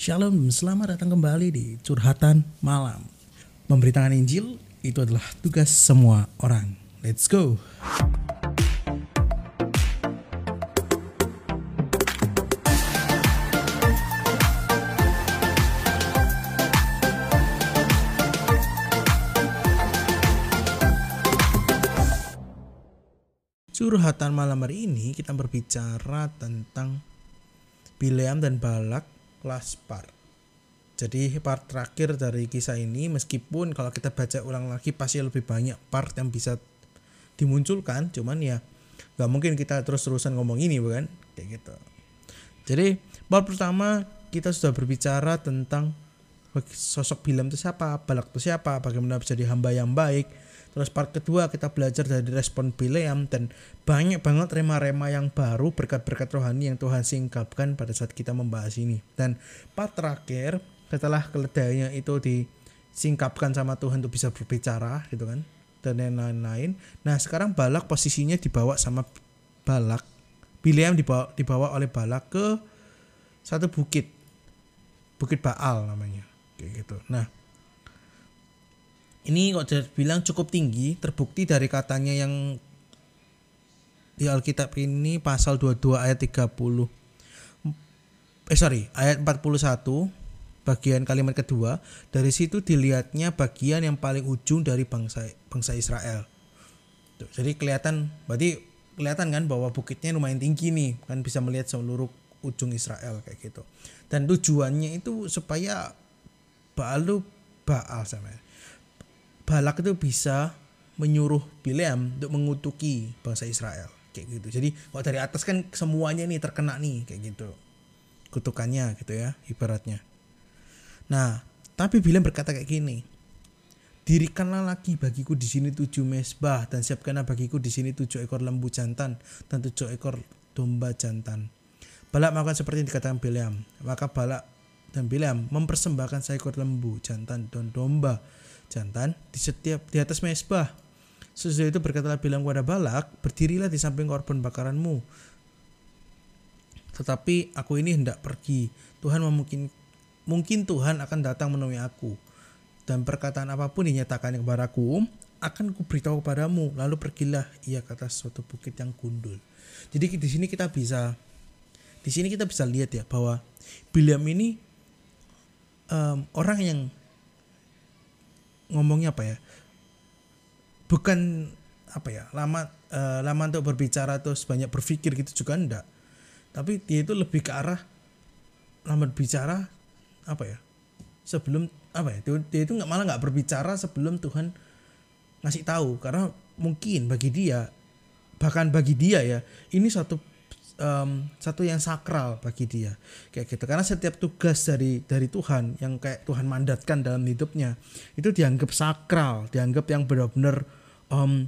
Shalom, selamat datang kembali di Curhatan Malam. Memberitakan Injil itu adalah tugas semua orang. Let's go. Curhatan malam hari ini kita berbicara tentang Bileam dan Balak Laspar. Jadi part terakhir dari kisah ini meskipun kalau kita baca ulang lagi pasti lebih banyak part yang bisa dimunculkan, cuman ya nggak mungkin kita terus-terusan ngomong ini bukan kayak gitu. Jadi part pertama kita sudah berbicara tentang sosok Bilam itu siapa, Balak itu siapa, bagaimana bisa jadi hamba yang baik. Terus part kedua kita belajar dari respon Bileam dan banyak banget rema-rema yang baru berkat-berkat rohani yang Tuhan singkapkan pada saat kita membahas ini. Dan part terakhir setelah keledainya itu disingkapkan sama Tuhan untuk bisa berbicara gitu kan dan lain-lain. Nah sekarang Balak posisinya dibawa sama Balak. Bileam dibawa, dibawa oleh Balak ke satu bukit. Bukit Baal namanya. Kayak gitu. Nah ini kok bilang cukup tinggi terbukti dari katanya yang di Alkitab ini pasal 22 ayat 30 eh sorry ayat 41 bagian kalimat kedua dari situ dilihatnya bagian yang paling ujung dari bangsa bangsa Israel. Tuh, jadi kelihatan berarti kelihatan kan bahwa bukitnya lumayan tinggi nih kan bisa melihat seluruh ujung Israel kayak gitu. Dan tujuannya itu supaya Baal Baal sama Balak itu bisa menyuruh Bileam untuk mengutuki bangsa Israel kayak gitu. Jadi kalau dari atas kan semuanya nih terkena nih kayak gitu. Kutukannya gitu ya ibaratnya. Nah, tapi Bileam berkata kayak gini. Dirikanlah lagi bagiku di sini tujuh mesbah dan siapkanlah bagiku di sini tujuh ekor lembu jantan dan tujuh ekor domba jantan. Balak melakukan seperti yang dikatakan Bileam. Maka Balak dan Bileam mempersembahkan seekor lembu jantan dan domba jantan di setiap di atas mesbah. Sesudah itu berkatalah bilang kepada Balak, berdirilah di samping korban bakaranmu. Tetapi aku ini hendak pergi. Tuhan memungkin mungkin Tuhan akan datang menemui aku. Dan perkataan apa pun dinyatakan kepadaku, akan kuberitahu kepadamu. Lalu pergilah ia kata suatu bukit yang gundul. Jadi di sini kita bisa di sini kita bisa lihat ya bahwa Biliam ini um, orang yang ngomongnya apa ya? Bukan apa ya lama uh, lama untuk berbicara terus banyak berpikir gitu juga enggak. Tapi dia itu lebih ke arah lama berbicara apa ya? Sebelum apa ya? Dia, dia itu nggak malah nggak berbicara sebelum Tuhan ngasih tahu. Karena mungkin bagi dia bahkan bagi dia ya ini satu um, satu yang sakral bagi dia. Kayak gitu. Karena setiap tugas dari dari Tuhan yang kayak Tuhan mandatkan dalam hidupnya itu dianggap sakral dianggap yang benar-benar um,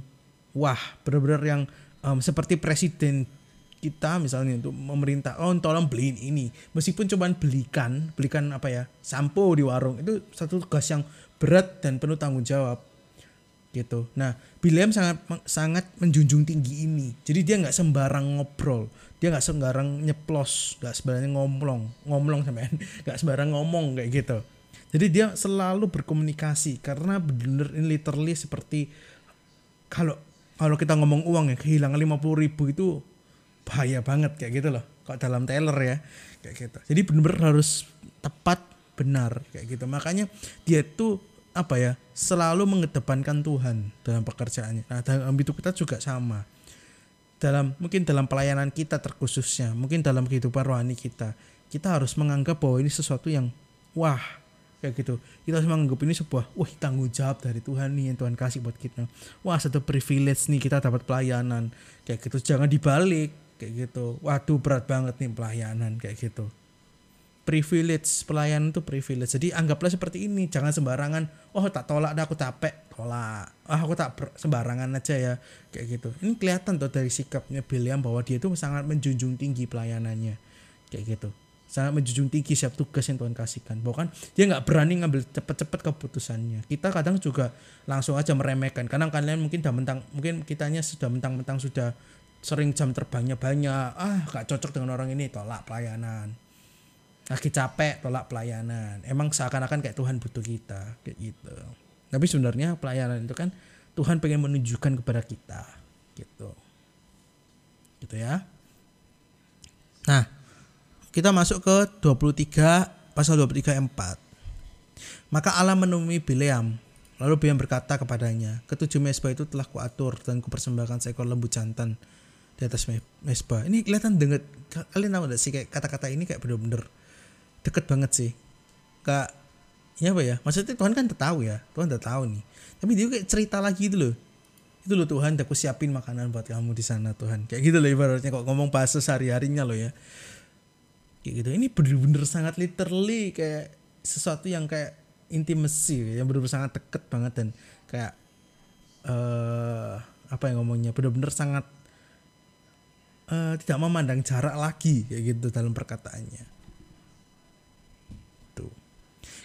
wah benar-benar yang um, seperti presiden kita misalnya untuk memerintah oh tolong beliin ini. Meskipun cuman belikan belikan apa ya sampo di warung itu satu tugas yang berat dan penuh tanggung jawab gitu. Nah, William sangat sangat menjunjung tinggi ini. Jadi dia nggak sembarang ngobrol, dia nggak sembarang nyeplos, nggak sembarang ngomong, ngomong sama nggak sembarang ngomong kayak gitu. Jadi dia selalu berkomunikasi karena benar ini literally seperti kalau kalau kita ngomong uang ya kehilangan lima puluh ribu itu bahaya banget kayak gitu loh. Kalau dalam teller ya kayak gitu. Jadi benar-benar harus tepat benar kayak gitu. Makanya dia tuh apa ya selalu mengedepankan Tuhan dalam pekerjaannya. Nah dalam hidup kita juga sama. Dalam mungkin dalam pelayanan kita terkhususnya, mungkin dalam kehidupan rohani kita, kita harus menganggap bahwa ini sesuatu yang wah kayak gitu. Kita harus menganggap ini sebuah wah tanggung jawab dari Tuhan nih yang Tuhan kasih buat kita. Wah satu privilege nih kita dapat pelayanan kayak gitu. Jangan dibalik kayak gitu. Waduh berat banget nih pelayanan kayak gitu privilege pelayanan itu privilege. Jadi anggaplah seperti ini jangan sembarangan oh tak tolak dah aku capek. Tolak. Ah aku tak sembarangan aja ya kayak gitu. Ini kelihatan tuh dari sikapnya William bahwa dia itu sangat menjunjung tinggi pelayanannya kayak gitu. Sangat menjunjung tinggi siap tugas yang Tuhan kasihkan. Bahkan dia nggak berani ngambil cepet-cepet keputusannya. Kita kadang juga langsung aja meremehkan. Kadang kalian mungkin udah mentang mungkin kitanya sudah mentang-mentang sudah sering jam terbangnya banyak. Ah gak cocok dengan orang ini. Tolak pelayanan lagi capek tolak pelayanan. Emang seakan-akan kayak Tuhan butuh kita kayak gitu. Tapi sebenarnya pelayanan itu kan Tuhan pengen menunjukkan kepada kita gitu. Gitu ya. Nah kita masuk ke 23 pasal 23 ayat 4 maka Allah menemui Bileam lalu Bileam berkata kepadanya ketujuh mesbah itu telah kuatur dan kupersembahkan seekor lembu jantan di atas mesbah. Ini kelihatan denget kalian tahu gak sih kayak kata-kata ini kayak bener-bener deket banget sih. Kak ya apa ya maksudnya Tuhan kan udah tahu ya Tuhan udah tahu nih. Tapi dia kayak cerita lagi itu loh. Itu loh Tuhan aku siapin makanan buat kamu di sana Tuhan. Kayak gitu loh ibaratnya kok ngomong bahasa sehari harinya loh ya. Kayak gitu. Ini bener-bener sangat literally kayak sesuatu yang kayak intimacy yang bener-bener sangat deket banget dan kayak uh, apa yang ngomongnya bener-bener sangat uh, tidak memandang jarak lagi kayak gitu dalam perkataannya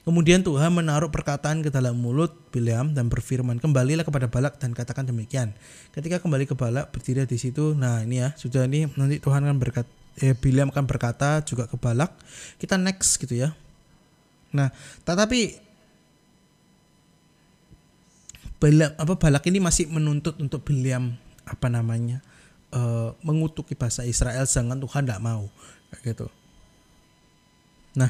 Kemudian Tuhan menaruh perkataan ke dalam mulut Bileam dan berfirman, kembalilah kepada Balak dan katakan demikian. Ketika kembali ke Balak berdiri di situ, nah ini ya sudah ini nanti Tuhan akan berkat, eh, Bileam akan berkata juga ke Balak. Kita next gitu ya. Nah, tetapi Balak apa Balak ini masih menuntut untuk Bileam apa namanya uh, mengutuki bahasa Israel, jangan Tuhan tidak mau kayak gitu. Nah,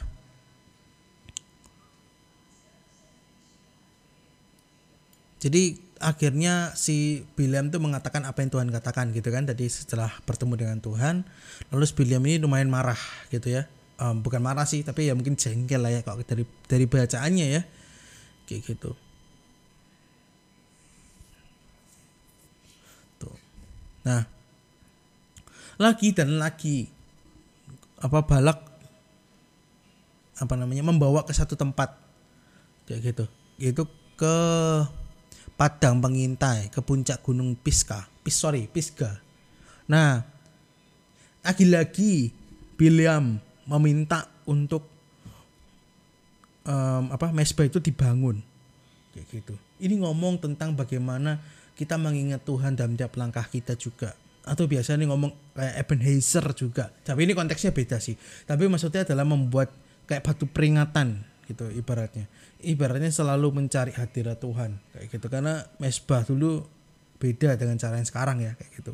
Jadi akhirnya si Biliam tuh mengatakan apa yang Tuhan katakan gitu kan. Tadi setelah bertemu dengan Tuhan lalu si Biliam ini lumayan marah gitu ya. Um, bukan marah sih tapi ya mungkin jengkel lah ya kalau dari dari bacaannya ya. Kayak gitu. Tuh. Nah. Lagi dan lagi. Apa balak apa namanya membawa ke satu tempat. Kayak gitu. Itu ke padang pengintai ke puncak gunung Pisca, Pis sorry Pisga. Nah, lagi-lagi Biliam meminta untuk um, apa mesbah itu dibangun kayak gitu. Ini ngomong tentang bagaimana kita mengingat Tuhan dalam tiap langkah kita juga atau biasanya ngomong kayak Ebenezer juga. Tapi ini konteksnya beda sih. Tapi maksudnya adalah membuat kayak batu peringatan gitu ibaratnya. Ibaratnya selalu mencari hadirat Tuhan kayak gitu. Karena mesbah dulu beda dengan cara yang sekarang ya kayak gitu.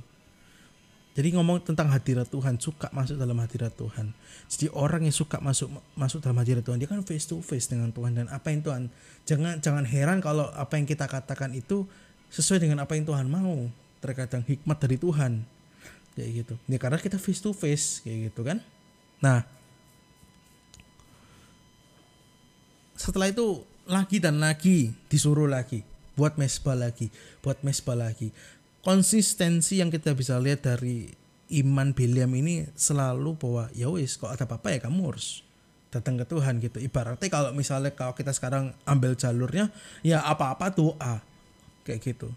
Jadi ngomong tentang hadirat Tuhan suka masuk dalam hadirat Tuhan. Jadi orang yang suka masuk masuk dalam hadirat Tuhan dia kan face to face dengan Tuhan dan apa yang Tuhan jangan jangan heran kalau apa yang kita katakan itu sesuai dengan apa yang Tuhan mau. Terkadang hikmat dari Tuhan kayak gitu. Ya karena kita face to face kayak gitu kan. Nah setelah itu lagi dan lagi disuruh lagi. Buat mesbah lagi buat mesbah lagi. Konsistensi yang kita bisa lihat dari iman Biliam ini selalu bahwa ya wis kok ada apa-apa ya kamu harus datang ke Tuhan gitu. Ibaratnya kalau misalnya kalau kita sekarang ambil jalurnya ya apa-apa doa kayak gitu.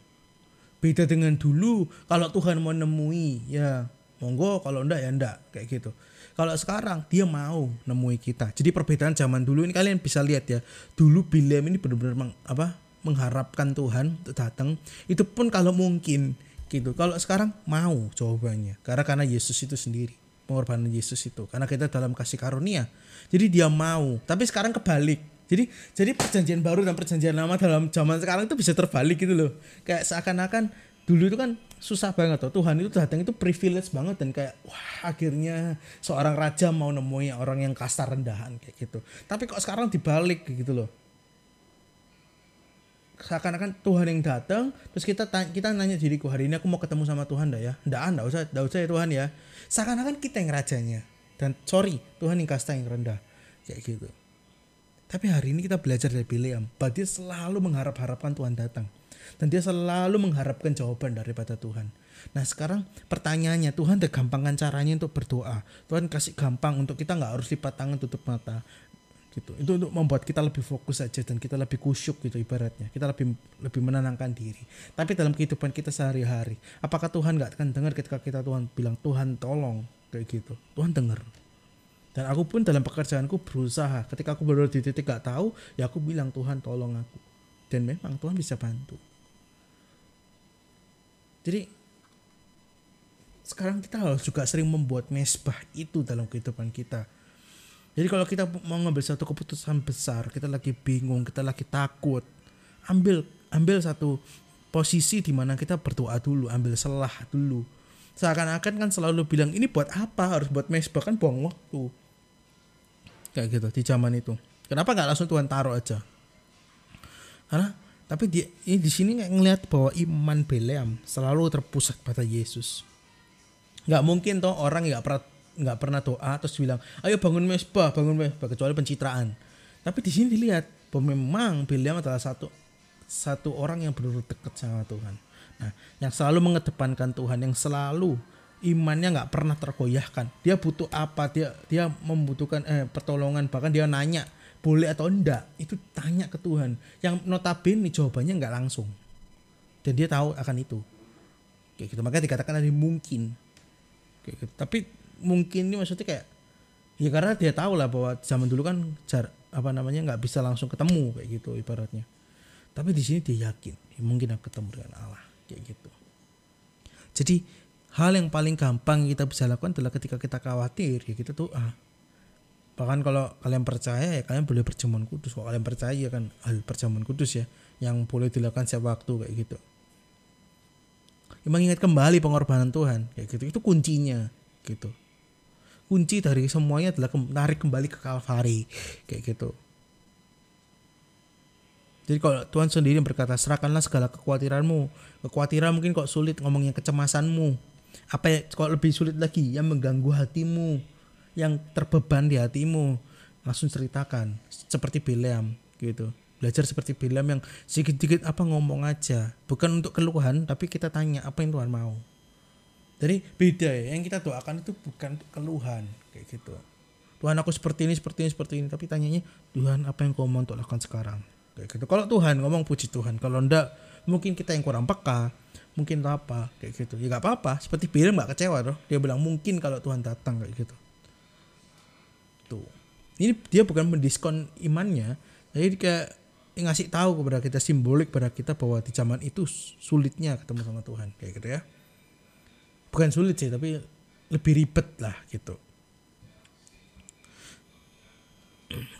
Beda dengan dulu kalau Tuhan mau nemui ya monggo kalau ndak ya ndak kayak gitu kalau sekarang dia mau nemui kita. Jadi perbedaan zaman dulu ini kalian bisa lihat ya. Dulu Biliam ini benar-benar meng, apa mengharapkan Tuhan untuk datang. Itu pun kalau mungkin gitu. Kalau sekarang mau jawabannya. Karena karena Yesus itu sendiri pengorbanan Yesus itu. Karena kita dalam kasih karunia. Jadi dia mau. Tapi sekarang kebalik. Jadi jadi perjanjian baru dan perjanjian lama dalam zaman sekarang itu bisa terbalik gitu loh. Kayak seakan-akan dulu itu kan susah banget tuh Tuhan itu datang itu privilege banget dan kayak wah akhirnya seorang raja mau nemuin orang yang kasar rendahan kayak gitu. Tapi kok sekarang dibalik gitu loh. Seakan-akan Tuhan yang datang terus kita kita nanya diriku hari ini aku mau ketemu sama Tuhan dah ya? Ndak ndak usah ndak usah ya Tuhan ya. Seakan-akan kita yang rajanya. Dan sorry Tuhan yang kasta yang rendah kayak gitu. Tapi hari ini kita belajar dari Bileam. Bahwa selalu mengharap-harapkan Tuhan datang dan dia selalu mengharapkan jawaban daripada Tuhan. Nah sekarang pertanyaannya Tuhan gampangkan caranya untuk berdoa. Tuhan kasih gampang untuk kita nggak harus lipat tangan tutup mata gitu. Itu untuk membuat kita lebih fokus saja dan kita lebih kusyuk gitu ibaratnya. Kita lebih lebih menenangkan diri. Tapi dalam kehidupan kita sehari-hari, apakah Tuhan nggak akan dengar ketika kita Tuhan bilang Tuhan tolong kayak gitu. Tuhan dengar. Dan aku pun dalam pekerjaanku berusaha. Ketika aku baru di titik gak tahu, ya aku bilang Tuhan tolong aku. Dan memang Tuhan bisa bantu. Jadi sekarang kita harus juga sering membuat mesbah itu dalam kehidupan kita. Jadi kalau kita mau ngambil satu keputusan besar, kita lagi bingung, kita lagi takut, ambil ambil satu posisi di mana kita berdoa dulu, ambil selah dulu. Seakan-akan kan selalu bilang ini buat apa? Harus buat mesbah kan buang waktu. Kayak gitu di zaman itu. Kenapa nggak langsung Tuhan taruh aja? Karena tapi di ini di sini ngelihat bahwa iman Beleam selalu terpusat pada Yesus. Nggak mungkin toh orang nggak pernah nggak pernah doa terus bilang ayo bangun mesbah bangun mesbah kecuali pencitraan. Tapi di sini dilihat bahwa memang Biliam adalah satu satu orang yang benar dekat sama Tuhan. Nah yang selalu mengedepankan Tuhan yang selalu imannya nggak pernah tergoyahkan. Dia butuh apa? Dia dia membutuhkan eh, pertolongan bahkan dia nanya boleh atau enggak itu tanya ke Tuhan. Yang notabene jawabannya nggak langsung. Dan dia tahu akan itu. Kayak gitu. Makanya dikatakan ada mungkin. Kayak gitu. tapi mungkin ini maksudnya kayak ya karena dia tahu lah bahwa zaman dulu kan jar apa namanya nggak bisa langsung ketemu kayak gitu ibaratnya. Tapi di sini dia yakin ya mungkin akan ketemu dengan Allah kayak gitu. Jadi hal yang paling gampang kita bisa lakukan adalah ketika kita khawatir ya kita tuh ah bahkan kalau kalian percaya ya kalian boleh perjamuan kudus. Kalau kalian percaya ya kan hal perjamuan kudus ya yang boleh dilakukan setiap waktu kayak gitu. Ya, mengingat kembali pengorbanan Tuhan kayak gitu. Itu kuncinya gitu. Kunci dari semuanya adalah menarik kembali ke Kalvari kayak gitu. Jadi kalau Tuhan sendiri berkata serahkanlah segala kekhawatiranmu, kekhawatiran mungkin kok sulit ngomongnya kecemasanmu, apa ya kok lebih sulit lagi yang mengganggu hatimu, yang terbeban di hatimu, langsung ceritakan seperti Bileam gitu. Belajar seperti Bileam yang sedikit-sedikit apa ngomong aja, bukan untuk keluhan tapi kita tanya apa yang Tuhan mau. Jadi beda ya. Yang kita doakan itu bukan keluhan kayak gitu. Tuhan aku seperti ini, seperti ini, seperti ini. Tapi tanyanya Tuhan apa yang kau mau untuk lakukan sekarang? Kayak gitu. Kalau Tuhan ngomong puji Tuhan. Kalau ndak mungkin kita yang kurang peka. Mungkin apa kayak gitu. Ya gak apa-apa. Seperti Bill gak kecewa loh. Dia bilang mungkin kalau Tuhan datang kayak gitu. Ini dia bukan mendiskon imannya. Jadi kayak ngasih tahu kepada kita simbolik pada kita bahwa di zaman itu sulitnya ketemu sama Tuhan kayak gitu ya. Bukan sulit sih tapi lebih ribet lah gitu.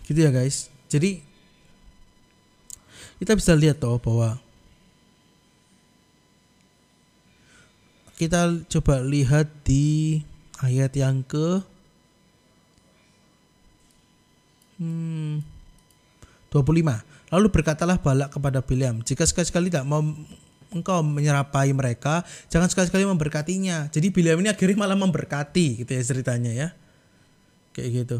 Gitu ya guys. Jadi kita bisa lihat toh bahwa kita coba lihat di ayat yang ke hmm, 25 lalu berkatalah Balak kepada Bileam jika sekali-sekali tidak mau engkau menyerapai mereka, jangan sekali-sekali memberkatinya. Jadi Bileam ini akhirnya malah memberkati gitu ya ceritanya ya. Kayak gitu.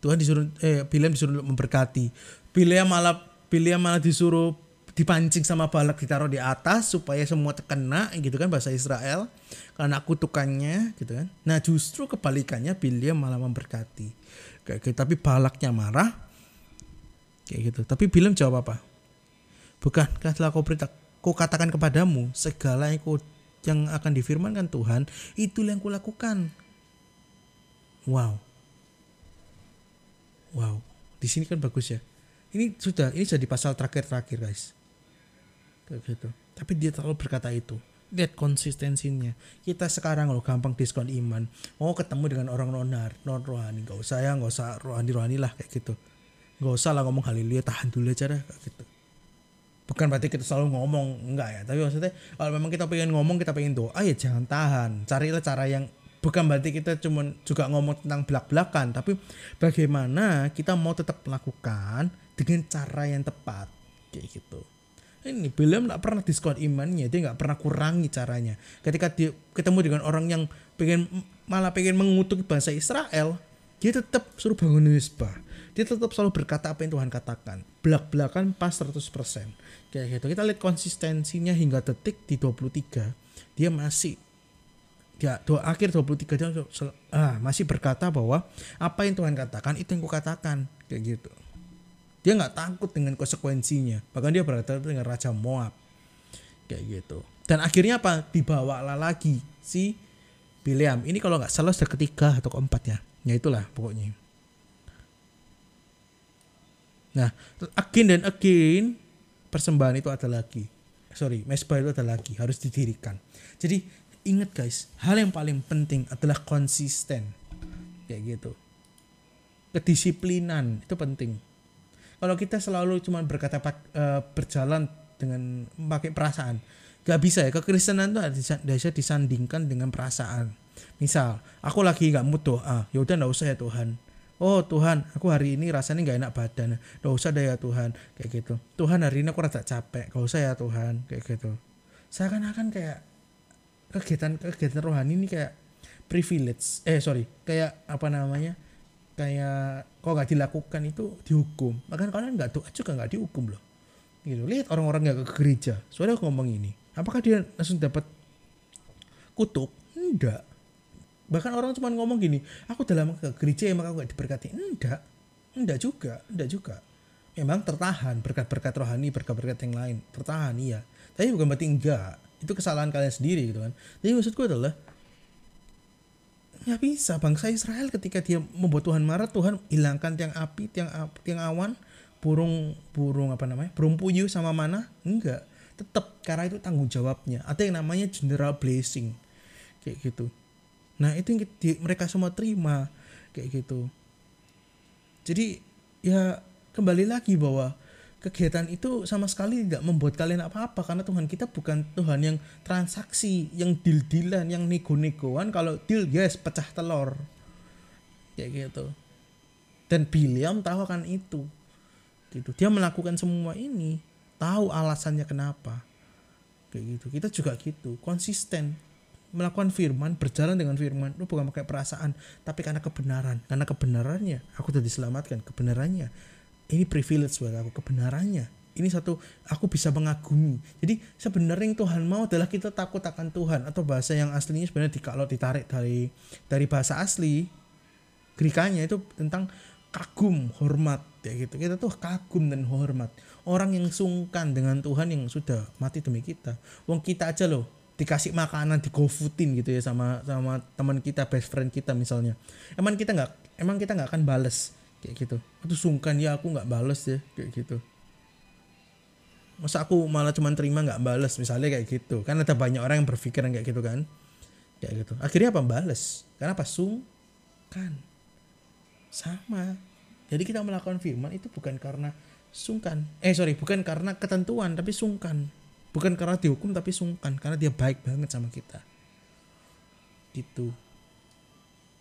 Tuhan disuruh eh Bileam disuruh memberkati. Bileam malah Bileam malah disuruh dipancing sama Balak ditaruh di atas supaya semua terkena gitu kan bahasa Israel karena kutukannya gitu kan. Nah, justru kebalikannya Bileam malah memberkati. Kayak gitu. Tapi Balaknya marah. Kayak gitu. Tapi Bileam jawab apa? Bukankah telah kau perintah ku katakan kepadamu segala yang ku yang akan difirmankan Tuhan itu yang kulakukan. Wow. Wow. Di sini kan bagus ya. Ini sudah ini jadi pasal terakhir-terakhir guys. Kayak gitu. Tapi dia terlalu berkata itu. Lihat konsistensinya. Kita sekarang loh gampang diskon iman. Mau ketemu dengan orang nonar, non rohani. Gak usah ya, gak usah rohani-rohani lah kayak gitu. Gak usah lah ngomong haleluya, tahan dulu aja deh kayak gitu bukan berarti kita selalu ngomong enggak ya tapi maksudnya kalau memang kita pengen ngomong kita pengen doa ya jangan tahan carilah cara yang bukan berarti kita cuma juga ngomong tentang belak-belakan tapi bagaimana kita mau tetap melakukan dengan cara yang tepat kayak gitu ini William nggak pernah diskon imannya dia nggak pernah kurangi caranya. Ketika dia ketemu dengan orang yang pengen malah pengen mengutuk bahasa Israel dia tetap suruh bangun misbah dia tetap selalu berkata apa yang Tuhan katakan. Belak-belakan pas 100% kayak gitu. Kita lihat konsistensinya hingga detik di 23 dia masih ya dua akhir 23 dia ah, masih berkata bahwa apa yang Tuhan katakan itu yang kukatakan. Kayak gitu dia nggak takut dengan konsekuensinya. Bahkan dia berkata dengan Raja Moab. Kayak gitu. Dan akhirnya apa? Dibawalah lagi si Bileam. Ini kalau nggak salah sudah ketiga atau keempat ya? Ya itulah pokoknya. Nah again dan again persembahan itu ada lagi. Sorry mesbah itu ada lagi. Harus didirikan. Jadi ingat guys hal yang paling penting adalah konsisten. Kayak gitu. Kedisiplinan itu penting kalau kita selalu cuma berkata uh, berjalan dengan memakai perasaan gak bisa ya. Kekristenan tuh bisa disandingkan dengan perasaan. Misal aku lagi nggak mood doa ya udah nggak usah ya Tuhan. Oh Tuhan aku hari ini rasanya nggak enak badan nggak usah deh ya Tuhan kayak gitu. Tuhan hari ini aku rasa capek gak usah ya Tuhan kayak gitu. Seakan-akan kayak kegiatan kegiatan rohani ini kayak privilege eh sorry kayak apa namanya kayak kok nggak dilakukan itu dihukum. Bahkan kalian nggak doa juga nggak dihukum loh. Gitu. Lihat orang-orang nggak ke gereja. Soalnya aku ngomong ini apakah dia langsung dapat kutuk? Enggak bahkan orang cuma ngomong gini aku dalam ke gereja ya maka nggak diberkati. Enggak enggak juga enggak juga. Memang tertahan berkat-berkat rohani berkat-berkat yang lain. Tertahan iya. Tapi bukan berarti enggak itu kesalahan kalian sendiri gitu kan. Jadi maksudku adalah ya bisa bangsa Israel ketika dia membuat Tuhan marah Tuhan hilangkan tiang api tiang tiang awan burung burung apa namanya burung puyuh sama mana? Enggak. Tetap karena itu tanggung jawabnya. Ada yang namanya general blessing. Kayak gitu. Nah itu yang di, mereka semua terima. Kayak gitu. Jadi ya kembali lagi bahwa kegiatan itu sama sekali tidak membuat kalian apa-apa karena Tuhan kita bukan Tuhan yang transaksi, yang deal-dealan, yang nego-negoan. Kalau deal yes pecah telur. Kayak gitu. Dan Biliam tahu kan itu. Gitu. Dia melakukan semua ini, tahu alasannya kenapa. Kayak gitu. Kita juga gitu, konsisten melakukan firman, berjalan dengan firman, lu bukan pakai perasaan, tapi karena kebenaran. Karena kebenarannya, aku sudah diselamatkan, kebenarannya ini privilege buat aku kebenarannya. Ini satu aku bisa mengagumi. Jadi sebenarnya yang Tuhan mau adalah kita takut akan Tuhan. Atau bahasa yang aslinya sebenarnya kalau ditarik dari dari bahasa asli Grikanya itu tentang kagum hormat ya gitu. Kita tuh kagum dan hormat. Orang yang sungkan dengan Tuhan yang sudah mati demi kita. Wong kita aja loh dikasih makanan di gitu ya sama sama teman kita best friend kita misalnya. Emang kita nggak emang kita nggak akan bales kayak gitu. Itu sungkan ya aku nggak bales ya kayak gitu. Masa aku malah cuma terima nggak bales misalnya kayak gitu. Kan ada banyak orang yang berpikiran kayak gitu kan. Kayak gitu. Akhirnya apa? Bales. Karena apa? Sungkan. Sama. Jadi kita melakukan firman itu bukan karena sungkan. Eh sorry bukan karena ketentuan tapi sungkan. Bukan karena dihukum tapi sungkan. Karena dia baik banget sama kita. Gitu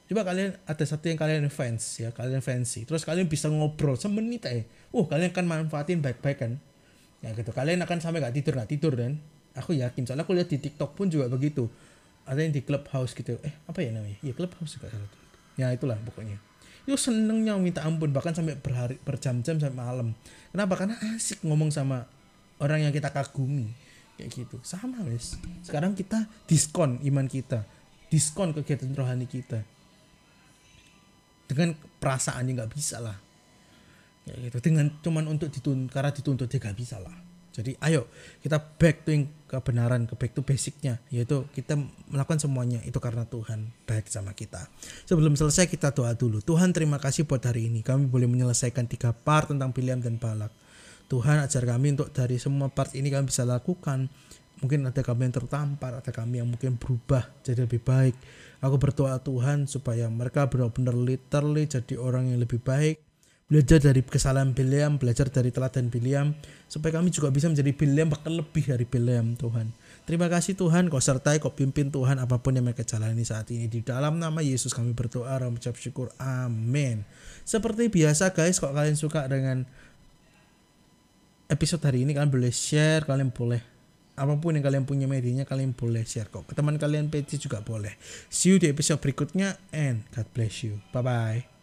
coba kalian ada satu yang kalian fans ya kalian fancy. Terus kalian bisa ngobrol semenit eh uh kalian akan manfaatin baik-baik kan? Ya gitu kalian akan sampai nggak tidur nggak tidur dan aku yakin soalnya aku lihat di TikTok pun juga begitu. Ada yang di clubhouse gitu. Eh apa ya namanya? Ya clubhouse juga ya itulah pokoknya. Itu senengnya minta ampun. Bahkan sampai berhari berjam-jam sampai malam. Kenapa? Karena asik ngomong sama orang yang kita kagumi. Kayak gitu. Sama wes. Sekarang kita diskon iman kita. Diskon kegiatan rohani kita dengan perasaan yang nggak bisa lah. Ya gitu. Dengan cuman untuk dituntut karena dituntut dia nggak bisa lah. Jadi ayo kita back to yang kebenaran ke back to basicnya. Yaitu kita melakukan semuanya itu karena Tuhan baik sama kita. Sebelum selesai kita doa dulu. Tuhan terima kasih buat hari ini. Kami boleh menyelesaikan tiga part tentang pilihan dan balak. Tuhan ajar kami untuk dari semua part ini kami bisa lakukan. Mungkin ada kami yang tertampar ada kami yang mungkin berubah jadi lebih baik Aku berdoa Tuhan supaya mereka benar-benar literally jadi orang yang lebih baik. Belajar dari kesalahan Biliam, belajar dari teladan Biliam. Supaya kami juga bisa menjadi Biliam bahkan lebih dari Biliam Tuhan. Terima kasih Tuhan, kau sertai, kau pimpin Tuhan apa pun yang mereka jalani saat ini. Di dalam nama Yesus kami berdoa dan mengucap syukur. Amin. Seperti biasa guys, kalau kalian suka dengan episode hari ini, kalian boleh share, kalian boleh apa pun yang kalian punya medianya kalian boleh share kok. Ke teman kalian PC juga boleh. See you di episode berikutnya and God bless you. Bye bye